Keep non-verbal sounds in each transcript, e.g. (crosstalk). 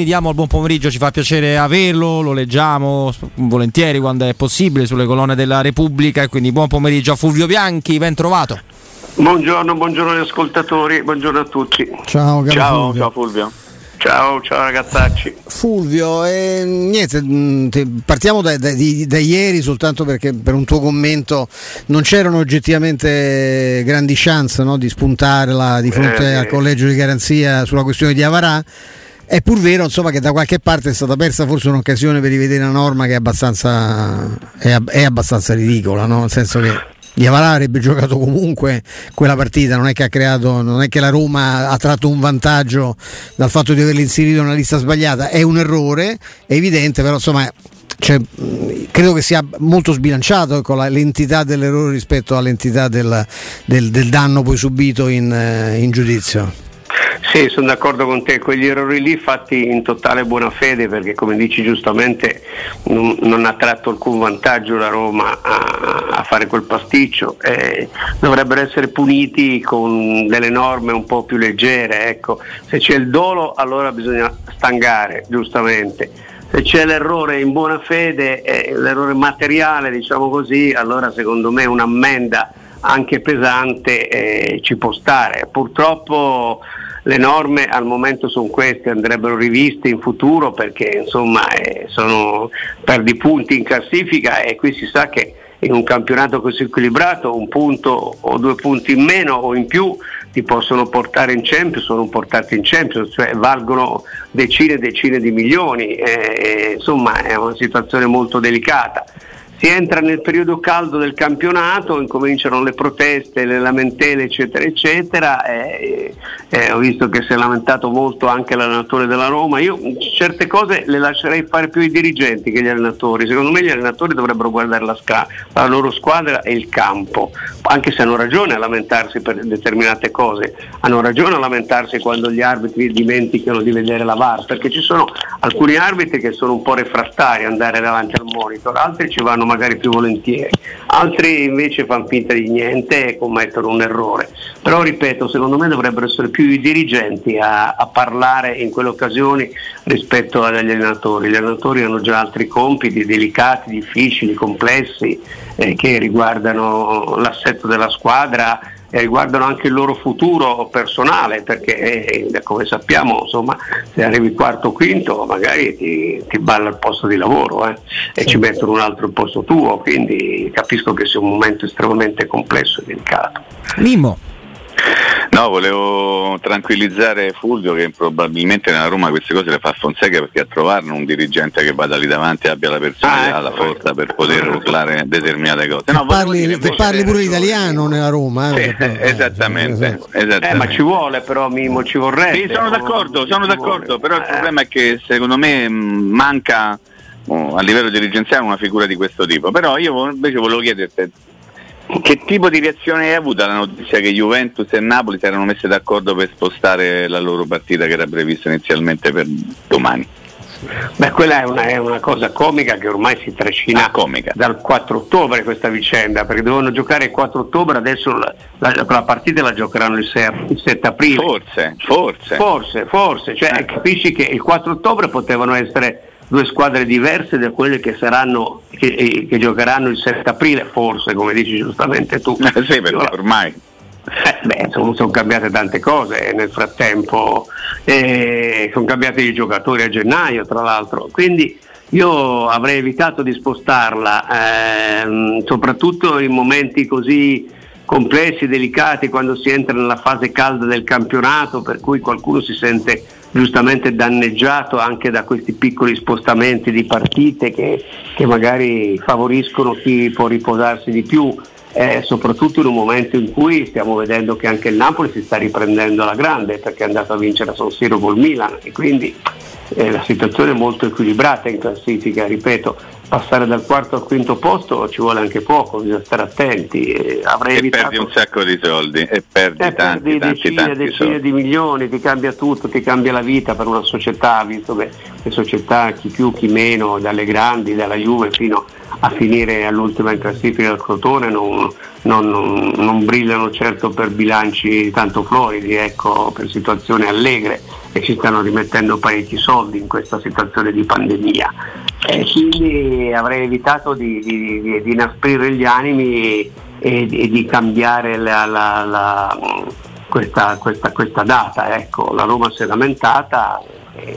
Diamo il buon pomeriggio, ci fa piacere averlo, lo leggiamo volentieri quando è possibile sulle colonne della Repubblica e quindi buon pomeriggio a Fulvio Bianchi, ben trovato. Buongiorno, buongiorno agli ascoltatori, buongiorno a tutti. Ciao, Ciao, Fulvio. ciao Fulvio. Ciao, ciao ragazzacci. Fulvio, eh, niente, te- partiamo da, da- di- da ieri soltanto perché per un tuo commento non c'erano oggettivamente grandi chance no, di spuntarla di fronte Eh, al collegio di garanzia sulla questione di Avarà. È pur vero insomma, che da qualche parte è stata persa forse un'occasione per rivedere una norma che è abbastanza, è, è abbastanza ridicola, no? nel senso che Diavarà avrebbe giocato comunque quella partita, non è che ha creato, non è che la Roma ha tratto un vantaggio dal fatto di averli inserito nella lista sbagliata, è un errore, è evidente, però insomma cioè, credo che sia molto sbilanciato ecco, l'entità dell'errore rispetto all'entità del, del- del danno poi subito in, eh, in giudizio. Sì, sono d'accordo con te, quegli errori lì fatti in totale buona fede perché come dici giustamente non, non ha tratto alcun vantaggio la Roma a, a fare quel pasticcio, eh, dovrebbero essere puniti con delle norme un po' più leggere, ecco. se c'è il dolo allora bisogna stangare, giustamente. Se c'è l'errore in buona fede, eh, l'errore materiale, diciamo così, allora secondo me un'ammenda anche pesante eh, ci può stare. Purtroppo le norme al momento sono queste, andrebbero riviste in futuro perché insomma eh, sono perdi punti in classifica e qui si sa che in un campionato così equilibrato un punto o due punti in meno o in più ti possono portare in Champions o non portarti in Champions, cioè valgono decine e decine di milioni, eh, insomma è una situazione molto delicata si entra nel periodo caldo del campionato, incominciano le proteste, le lamentele, eccetera, eccetera. E, e ho visto che si è lamentato molto anche l'allenatore della Roma. Io certe cose le lascerei fare più i dirigenti che gli allenatori. Secondo me gli allenatori dovrebbero guardare la, sca- la loro squadra e il campo, anche se hanno ragione a lamentarsi per determinate cose. Hanno ragione a lamentarsi quando gli arbitri dimenticano di vedere la VAR, perché ci sono alcuni arbitri che sono un po' refrattari ad andare davanti al monitor, altri ci vanno magari più volentieri, altri invece fanno finta di niente e commettono un errore. Però ripeto, secondo me dovrebbero essere più i dirigenti a, a parlare in quelle occasioni rispetto agli allenatori. Gli allenatori hanno già altri compiti delicati, difficili, complessi, eh, che riguardano l'assetto della squadra e riguardano anche il loro futuro personale, perché eh, come sappiamo insomma, se arrivi quarto o quinto magari ti, ti balla il posto di lavoro eh, e ci mettono un altro al posto tuo, quindi capisco che sia un momento estremamente complesso e delicato. Mimmo, No, volevo tranquillizzare Fulvio che probabilmente nella Roma queste cose le fa Fonseca perché a trovarne un dirigente che vada lì davanti e abbia la personalità, Ah, ecco, la forza per poter urlare determinate cose. No, parli, dire, parli pure l'italiano nella Roma. Sì, eh, eh, esattamente, esattamente. Eh, ma ci vuole però Mimo, ci vorrebbe. Sì, sono d'accordo, sono d'accordo, vuole. però il Eh. problema è che secondo me manca a livello dirigenziale una figura di questo tipo. Però io invece volevo chiederti che tipo di reazione hai avuto alla notizia che Juventus e Napoli si erano messe d'accordo per spostare la loro partita che era prevista inizialmente per domani? Beh, quella è una, è una cosa comica che ormai si trascina Ah, dal 4 ottobre questa vicenda, perché dovevano giocare il 4 ottobre, adesso la, la- la partita la giocheranno il 6, il 7 aprile. Forse, forse. Forse, forse, cioè, Eh. capisci che il 4 ottobre potevano essere due squadre diverse da quelle che saranno che, eh, che giocheranno il 7 aprile, forse, come dici giustamente tu. Eh, sì, perché ormai Eh, beh, insomma, sono cambiate tante cose nel frattempo, eh, sono cambiati i giocatori a gennaio tra l'altro, quindi io avrei evitato di spostarla, ehm, soprattutto in momenti così complessi, delicati, quando si entra nella fase calda del campionato, per cui qualcuno si sente giustamente danneggiato anche da questi piccoli spostamenti di partite che, che magari favoriscono chi può riposarsi di più eh, soprattutto in un momento in cui stiamo vedendo che anche il Napoli si sta riprendendo alla grande perché è andato a vincere a San Siro col Milan e quindi eh, la situazione è molto equilibrata in classifica, ripeto, passare dal quarto al quinto posto ci vuole anche poco, bisogna stare attenti. Eh, avrei e evitato... perdi un sacco di soldi e perdi eh, tanti, perdi tanti, decine, tanti decine soldi. di milioni, ti cambia tutto, ti cambia la vita per una società, visto che le società chi più chi meno, dalle grandi, dalla Juve fino a finire all'ultima in classifica del Crotone non, non, non, non brillano certo per bilanci tanto floridi, ecco, per situazioni allegre e ci stanno rimettendo parecchi soldi in questa situazione di pandemia. E quindi avrei evitato di, di, di, di inasprire gli animi e, e di cambiare la, la, la, questa, questa, questa, data. Ecco, la Roma si è lamentata e,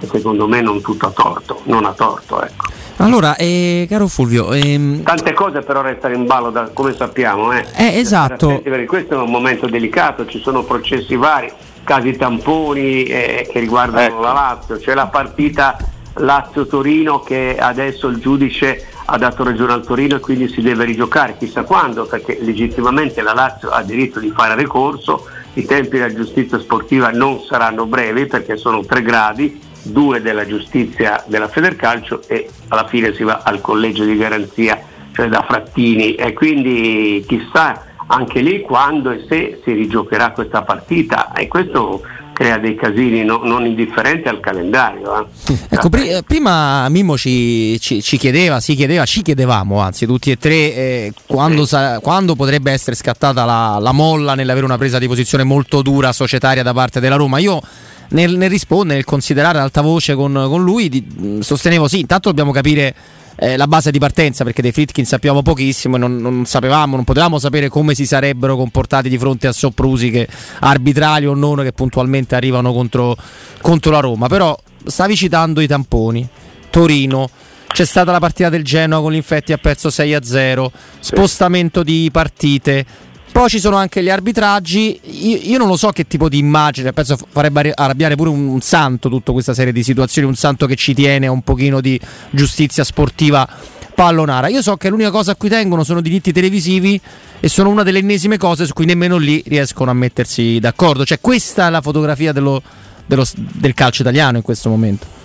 e secondo me non tutto a torto, non a torto. Ecco. Allora, eh, caro Fulvio, ehm... tante cose però restano in ballo, da, come sappiamo. Eh. Eh, esatto. Perché questo è un momento delicato, ci sono processi vari, casi tamponi eh, che riguardano ecco. la Lazio, c'è la partita Lazio-Torino che adesso il giudice ha dato ragione al Torino e quindi si deve rigiocare, chissà quando, perché legittimamente la Lazio ha diritto di fare ricorso, i tempi della giustizia sportiva non saranno brevi perché sono tre gradi, due della giustizia della Federcalcio e alla fine si va al collegio di garanzia, cioè da Frattini. E quindi chissà anche lì quando e se si rigiocherà questa partita. E questo crea dei casini no, non indifferenti al calendario. Eh. (laughs) Ecco, pr- prima Mimmo ci, ci, ci, chiedeva, si chiedeva, ci chiedevamo, anzi tutti e tre, eh, quando, sa- quando, potrebbe essere scattata la, la molla nell'avere una presa di posizione molto dura societaria da parte della Roma. Io nel, nel rispondere, nel considerare ad alta voce con, con lui, di, sostenevo sì, intanto dobbiamo capire eh, la base di partenza perché dei Fritkin sappiamo pochissimo e non, non, sapevamo, non potevamo sapere come si sarebbero comportati di fronte a soprusi arbitrali o non che puntualmente arrivano contro, contro la Roma. Però stavi citando i tamponi, Torino. C'è stata la partita del Genoa con l'infetti a perso 6-0, spostamento di partite, poi ci sono anche gli arbitraggi. Io, io, non lo so che tipo di immagine, penso farebbe arrabbiare pure un, un, santo tutta questa serie di situazioni, un santo che ci tiene a un pochino di giustizia sportiva pallonara. Io so che l'unica cosa a cui tengono sono diritti televisivi e sono una delle ennesime cose su cui nemmeno lì riescono a mettersi d'accordo. Cioè questa è la fotografia dello, dello, del calcio italiano in questo momento.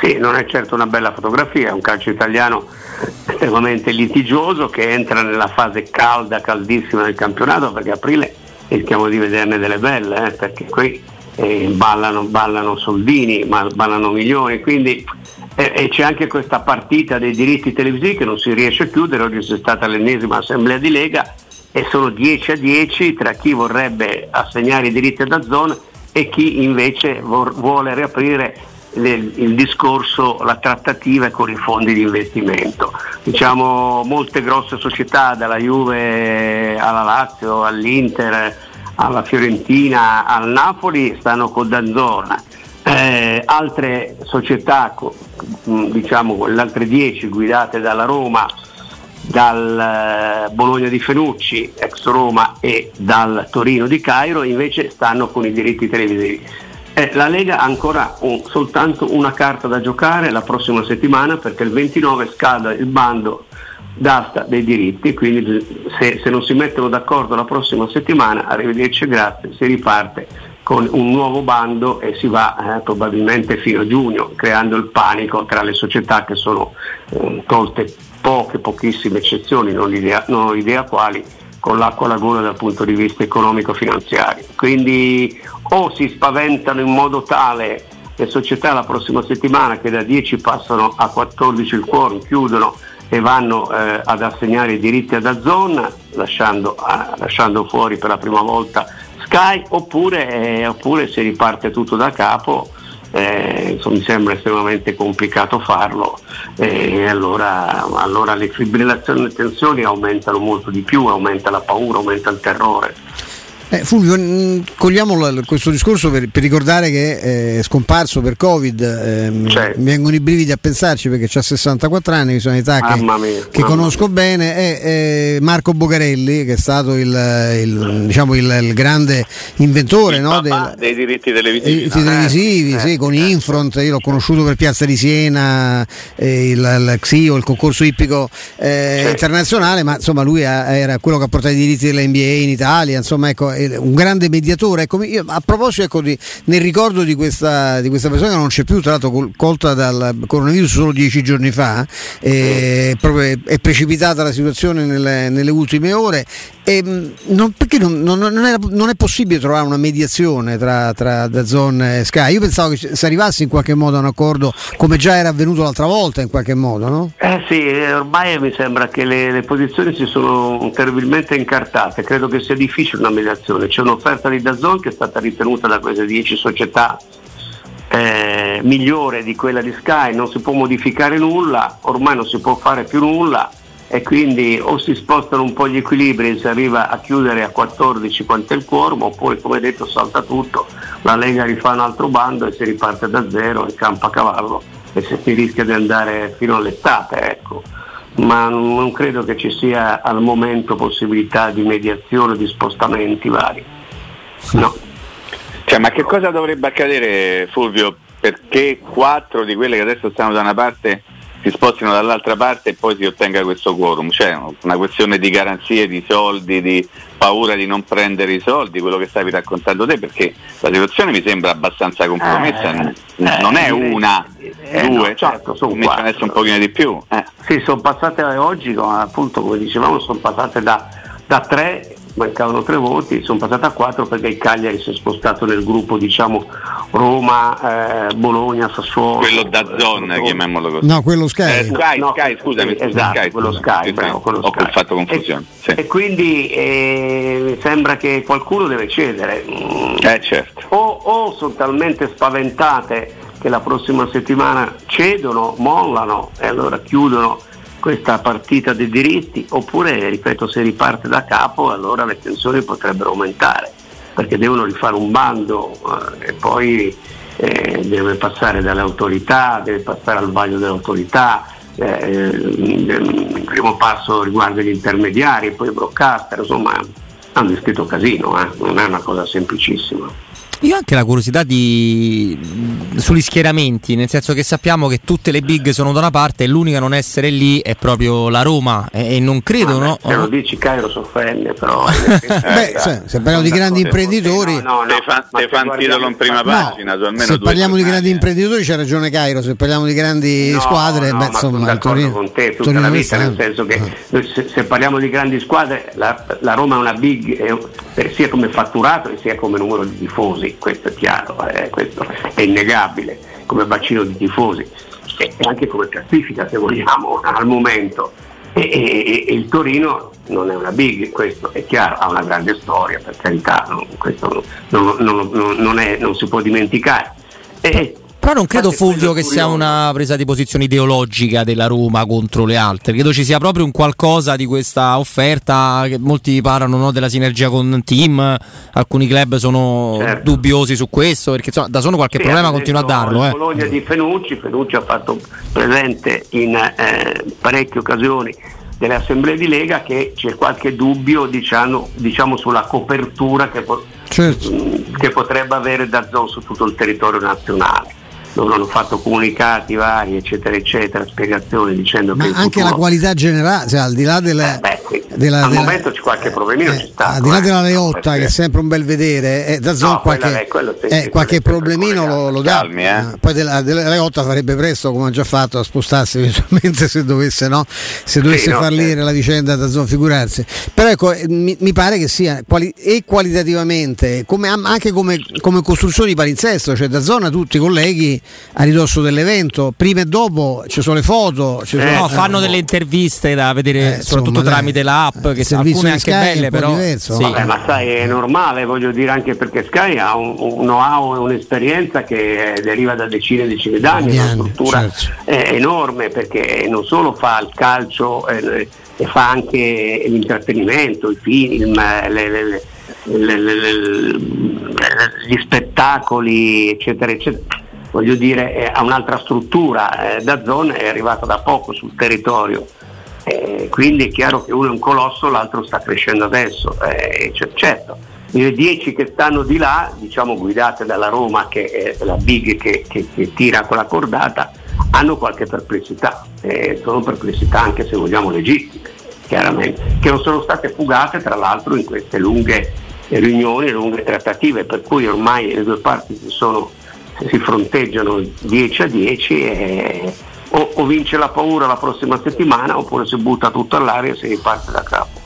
Sì, non è certo una bella fotografia, è un calcio italiano estremamente litigioso che entra nella fase calda, caldissima del campionato perché aprile rischiamo di vederne delle belle, eh, perché qui eh, ballano, ballano, soldini, ma ballano milioni, quindi eh, e c'è anche questa partita dei diritti televisivi che non si riesce a chiudere, oggi c'è stata l'ennesima assemblea di Lega e sono 10 a 10 tra chi vorrebbe assegnare i diritti da zona e chi invece vor, vuole riaprire il discorso, la trattativa con i fondi di investimento. Diciamo molte grosse società, dalla Juve alla Lazio, all'Inter, alla Fiorentina, al Napoli, stanno con Danzona. Eh, altre società, diciamo le altre 10 guidate dalla Roma, dal eh, Bologna di Fenucci, ex Roma e dal Torino di Cairo, invece stanno con i diritti televisivi eh, la Lega ha ancora un, soltanto una carta da giocare la prossima settimana perché il 29 scada il bando d'asta dei diritti, quindi se, se non si mettono d'accordo la prossima settimana, arrivederci e grazie, si riparte con un nuovo bando e si va eh, probabilmente fino a giugno, creando il panico tra le società che sono eh, tolte poche, pochissime eccezioni, non, idea, non ho idea quali, con l'acqua alla gola dal punto di vista economico-finanziario. Quindi o si spaventano in modo tale le società la prossima settimana che da 10 passano a 14 il quorum, chiudono e vanno eh, ad assegnare i diritti ad Azzon lasciando, eh, lasciando, fuori per la prima volta Sky oppure, eh, oppure si riparte tutto da capo eh, mi sembra estremamente complicato farlo e allora, allora le fibrillazioni e le tensioni aumentano molto di più, aumenta la paura, aumenta il terrore. Eh, Fulvio, mm, cogliamo questo discorso per, per ricordare che è scomparso per Covid, eh, certo. mi vengono i brividi a pensarci perché ha 64 anni, sono età che, mia, che conosco bene, è, è, Marco Bocarelli che è stato il, il, diciamo il, il grande inventore no, del, dei diritti televisivi, eh, televisivi eh, sì, con eh, Infront, io l'ho conosciuto per Piazza di Siena, eh, il, XIO, il concorso ippico eh, certo. internazionale, ma insomma lui era quello che ha portato i diritti della NBA in Italia, insomma ecco eh, un grande mediatore. Ecco, io, a proposito, ecco, di, nel ricordo di questa, di questa, persona che non c'è più, tra l'altro col, colta dal coronavirus solo dieci giorni fa, eh, proprio, è precipitata la situazione nelle, nelle ultime ore. E, non, perché non, non, era, non, è possibile trovare una mediazione tra, tra Dazon e Sky? Io pensavo che si arrivasse in qualche modo a un accordo come già era avvenuto l'altra volta in qualche modo, no? Eh sì, ormai mi sembra che le, le posizioni si sono terribilmente incartate, credo che sia difficile una mediazione, c'è un'offerta di Dazon che è stata ritenuta da queste 10 società eh, migliore di quella di Sky, non si può modificare nulla, ormai non si può fare più nulla e quindi o si spostano un po' gli equilibri e si arriva a chiudere a 14 quanto è il quorum oppure come detto salta tutto, la Lega rifà un altro bando e si riparte da zero e campa a cavallo e si rischia di andare fino all'estate. Ecco. Ma non credo che ci sia al momento possibilità di mediazione, di spostamenti vari. No. Cioè, ma che cosa dovrebbe accadere Fulvio perché quattro di quelle che adesso stanno da una parte si spostino dall'altra parte e poi si ottenga questo quorum. C'è una questione di garanzie, di soldi, di paura di non prendere i soldi, quello che stavi raccontando te, perché la situazione mi sembra abbastanza compromessa, eh, non è una, eh, due, no, certo, sono messo adesso un pochino di più. Eh. Sì, sono passate oggi, appunto come dicevamo, sono passate da, da tre mancavano tre voti, sono passata a quattro perché il Cagliari si è spostato nel gruppo diciamo Roma, eh, Bologna, Sassuolo. Quello da zona, eh, chiamiamolo così. No, quello Sky. Eh, Sky, no, Sky, scusami, sì, esatto, Sky, quello Sky, bravo, quello Ho Sky. fatto confusione. E, sì. e quindi eh, sembra che qualcuno deve cedere. Eh, certo. O, o sono talmente spaventate che la prossima settimana cedono, mollano e allora chiudono questa partita dei diritti oppure, ripeto, se riparte da capo allora le tensioni potrebbero aumentare perché devono rifare un bando eh, e poi eh, deve passare dalle autorità, deve passare al vaglio delle autorità, eh, il primo passo riguarda gli intermediari, poi i broadcaster, insomma è un discreto casino, eh, non è una cosa semplicissima. Io ho anche la curiosità di... sugli schieramenti, nel senso che sappiamo che tutte le big sono da una parte e l'unica a non essere lì è proprio la Roma e, e non credo, ah, no? Se lo dici Cairo soffende, però... (laughs) beh, se, se parliamo di grandi imprenditori... No, no, no, te fa un titolo in prima pagina, no, se parliamo di grandi imprenditori c'è ragione Cairo, se parliamo di grandi no, squadre, no, beh, insomma... Sono Torino, con te tutta Torino la vita, nel senso che se, se, parliamo di grandi squadre, la, la Roma è una big sia come fatturato sia come numero di tifosi, questo è chiaro eh, questo è innegabile come bacino di tifosi e anche come classifica se vogliamo (laughs) al momento. E, e, e, il Torino non è una big, questo è chiaro, ha una grande storia, per carità, no, questo non, non, non, è, non, si può dimenticare. E, però non credo Fulvio che sia una presa di posizione ideologica della Roma contro le altre, credo ci sia proprio un qualcosa di questa offerta che molti parlano no, della sinergia con team, alcuni club sono certo. dubbiosi su questo perché insomma, da solo qualche sì, problema continua a darlo. Eh. Bologna di Fenucci, Fenucci ha fatto presente in eh, parecchie occasioni delle assemblee di Lega che c'è qualche dubbio diciamo, diciamo sulla copertura che, po- certo. che potrebbe avere da Zon su tutto il territorio nazionale loro hanno fatto comunicati vari, eccetera, eccetera, spiegazioni dicendo Ma che. Ma anche la qualità generale, cioè al di là delle. Eh beh, sì. della, al della, momento c'è qualche problemino, eh, ci sta. Al di là della Leotta, che è sempre un bel vedere, eh, da no, qualche, è, eh, qualche problemino lo, lo, dà. Calmi, eh. Poi della, della Leotta farebbe presto, come ha già fatto, a spostarsi eventualmente se dovesse, no? se dovesse sì, fallire no, la vicenda da zona, figurarsi. Però ecco, eh, mi, mi pare che sia quali, e qualitativamente, come, anche come, come costruzione di palinsesto, cioè da zona tutti i colleghi a ridosso dell'evento, prima e dopo ci sono le foto. Ci sono, eh, no, fanno delle interviste da vedere, eh, soprattutto tramite l'app, che sono alcune anche Sky belle, però. Diverso, sì. Vabbè, ma sai, è normale, voglio dire, anche perché Sky ha un, un know-how e un'esperienza che deriva da decine e decine d'anni, è una struttura certo. enorme perché non solo fa il calcio, eh, e fa anche l'intrattenimento, i film, le, le, le, gli spettacoli, eccetera, eccetera voglio dire, ha un'altra struttura, eh, da zona è arrivata da poco sul territorio. Quindi è chiaro che uno è un colosso, l'altro sta crescendo adesso. Eh, cioè, certo, le 10 che stanno di là, diciamo guidate dalla Roma, che è la big che, che, che tira con la cordata, hanno qualche perplessità, eh, sono perplessità anche se vogliamo legittime, chiaramente, che non sono state fugate tra l'altro in queste lunghe riunioni, lunghe trattative, per cui ormai le due parti si, sono, si fronteggiano 10 a 10 e o, o, vince la paura la prossima settimana oppure si butta tutto all'aria e si riparte da capo.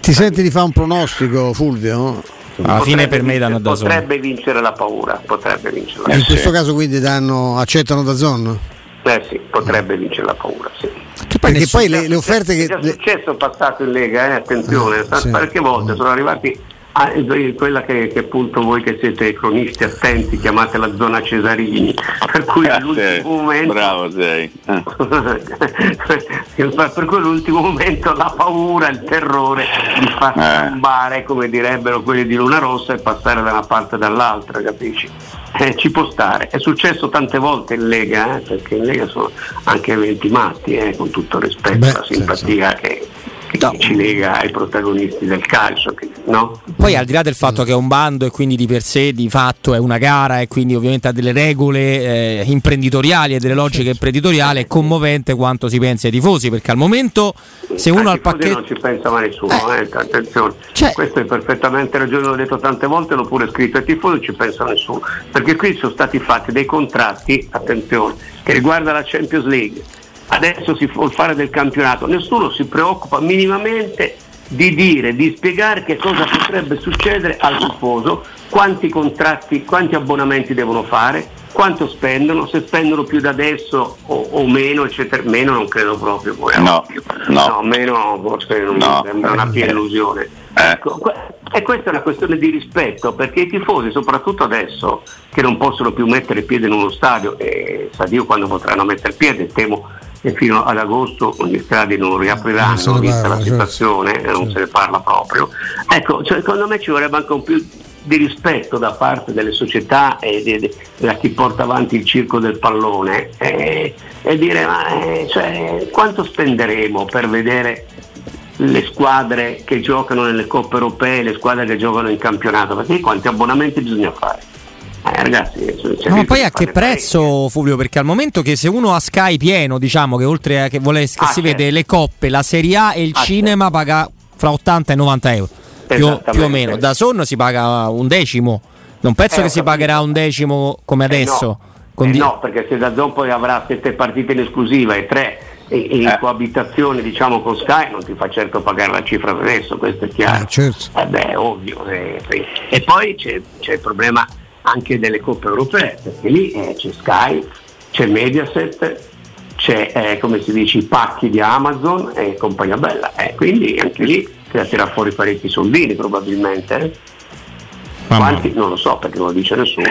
Ti senti di fare un pronostico Fulvio? Alla fine per me danno da Potrebbe vincere la paura, potrebbe vincere la In questo caso quindi danno, accettano da zona? Eh sì, potrebbe vincere la paura, sì. Perché poi le, le offerte che... È successo passato in Lega, eh, attenzione, ah, sì. parecchie volte sono arrivati Ah, quella che, che, appunto voi che siete cronisti attenti chiamate la zona Cesarini, per cui ah, all'ultimo momento. Bravo sei. Ah. (laughs) per cui all'ultimo momento la paura, il terrore di far eh. come direbbero quelli di Luna Rossa, e passare da una parte e dall'altra, capisci? Eh, ci può stare. È successo tante volte in Lega, eh, perché in Lega sono anche eventi matti, eh, con tutto il rispetto e la simpatia sì, sì. Che no. ci lega ai protagonisti del calcio. No? Poi al di là del fatto che è un bando e quindi di per sé di fatto è una gara e quindi ovviamente ha delle regole eh, imprenditoriali e delle logiche certo. imprenditoriali, è commovente quanto si pensa ai tifosi perché al momento se uno al pacchetto... Non ci pensa mai nessuno, eh. Eh, attenzione, cioè... questo è perfettamente ragione, l'ho detto tante volte, l'ho pure scritto ai tifosi, non ci pensa nessuno, perché qui sono stati fatti dei contratti, attenzione, che riguarda la Champions League adesso si vuol fare del campionato, nessuno si preoccupa minimamente di dire, di spiegare che cosa potrebbe succedere al tifoso, quanti contratti, quanti abbonamenti devono fare, quanto spendono, se spendono più da adesso o, o meno, eccetera, meno non credo proprio. Poi, no, no. no, meno forse non no. mi sembra una piena illusione. Eh. Ecco, e questa è una questione di rispetto perché i tifosi, soprattutto adesso, che non possono più mettere piede in uno stadio, e sa Dio quando potranno mettere piede, temo e fino ad agosto gli stadi non riapriranno, non vista la situazione, certo. non se ne parla proprio. Ecco, cioè, secondo me ci vorrebbe anche un più di rispetto da parte delle società e da chi porta avanti il circo del pallone e, e dire ma, eh, cioè, quanto spenderemo per vedere le squadre che giocano nelle coppe europee, le squadre che giocano in campionato, perché quanti abbonamenti bisogna fare? Eh, ragazzi, no, ma poi a che prezzo. Fulvio? Perché al momento che se uno ha Sky pieno, diciamo che oltre a che, vuole, che ah, si certo. vede le coppe, la Serie A e il ah, cinema certo. paga fra 80 e 90 euro più, più, o meno. Da Son si paga un decimo. Non penso eh, che si pagherà un decimo come adesso. Eh no. Eh no, perché se da Zon poi avrà sette partite in esclusiva e tre in eh. coabitazione diciamo con Sky non ti fa certo pagare la cifra adesso, questo è chiaro. Eh, certo. beh, ovvio. Eh, e poi c'è, c'è il problema anche delle coppe europee, perché lì eh, c'è Sky, c'è Mediaset, c'è eh, come si dice i pacchi di Amazon e compagnia bella, eh, quindi anche lì si tirare fuori parecchi soldini probabilmente. Eh. Quanti? Non lo so perché non lo dice nessuno.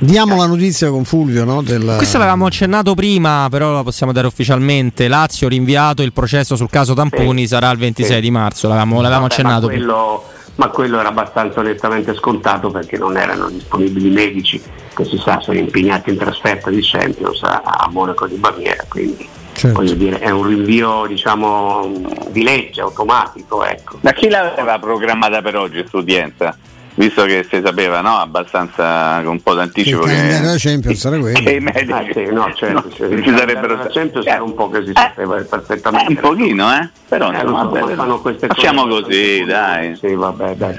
Diamo la notizia con Fulvio, no? Del... Questo l'avevamo accennato prima, però la possiamo dare ufficialmente. Lazio rinviato il processo sul caso Tamponi sì. sarà il 26 sì. di marzo, l'avevamo, l'avevamo Vabbè, accennato. Ma quello, ma quello, era abbastanza onestamente scontato perché non erano disponibili medici che si sa sono impegnati in trasferta di Champions a, a Monaco di Baviera, quindi certo. voglio dire è un rinvio diciamo di legge automatico. Ecco. Ma chi l'aveva programmata per oggi questa udienza? Visto che si sapeva no, abbastanza con un po' d'anticipo il che, della Champions era quello. Che i medici ah, sì, no, certo, no, ci sarebbero la Champions era un po' che si sapeva eh, perfettamente. eh, un pochino eh però eh, insomma, so, fanno queste facciamo cose, così dai. sì vabbè dai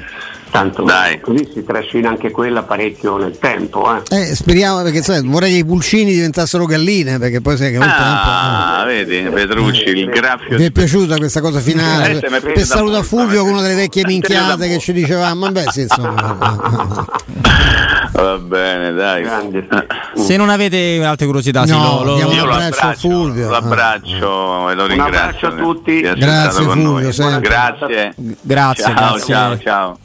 Tanto Dai. così si trascina anche quella parecchio nel tempo. Eh. Eh, speriamo perché sai, vorrei che i pulcini diventassero galline perché poi sai che col ah, tempo. Eh. vedi, Petrucci, il graffio. Mi è piaciuta questa cosa finale. Eh, per saluto Fulvio con una delle vecchie minchiate che ci dicevamo, beh sì insomma. Va bene, dai. Grande. Se non avete altre curiosità, no, sì, lo, lo, io un abbraccio a Fulvio. L'abbraccio e lo ringrazio. Un abbraccio a tutti. Grazie Fulvio, grazie. Grazie, ciao, grazie. ciao, ciao.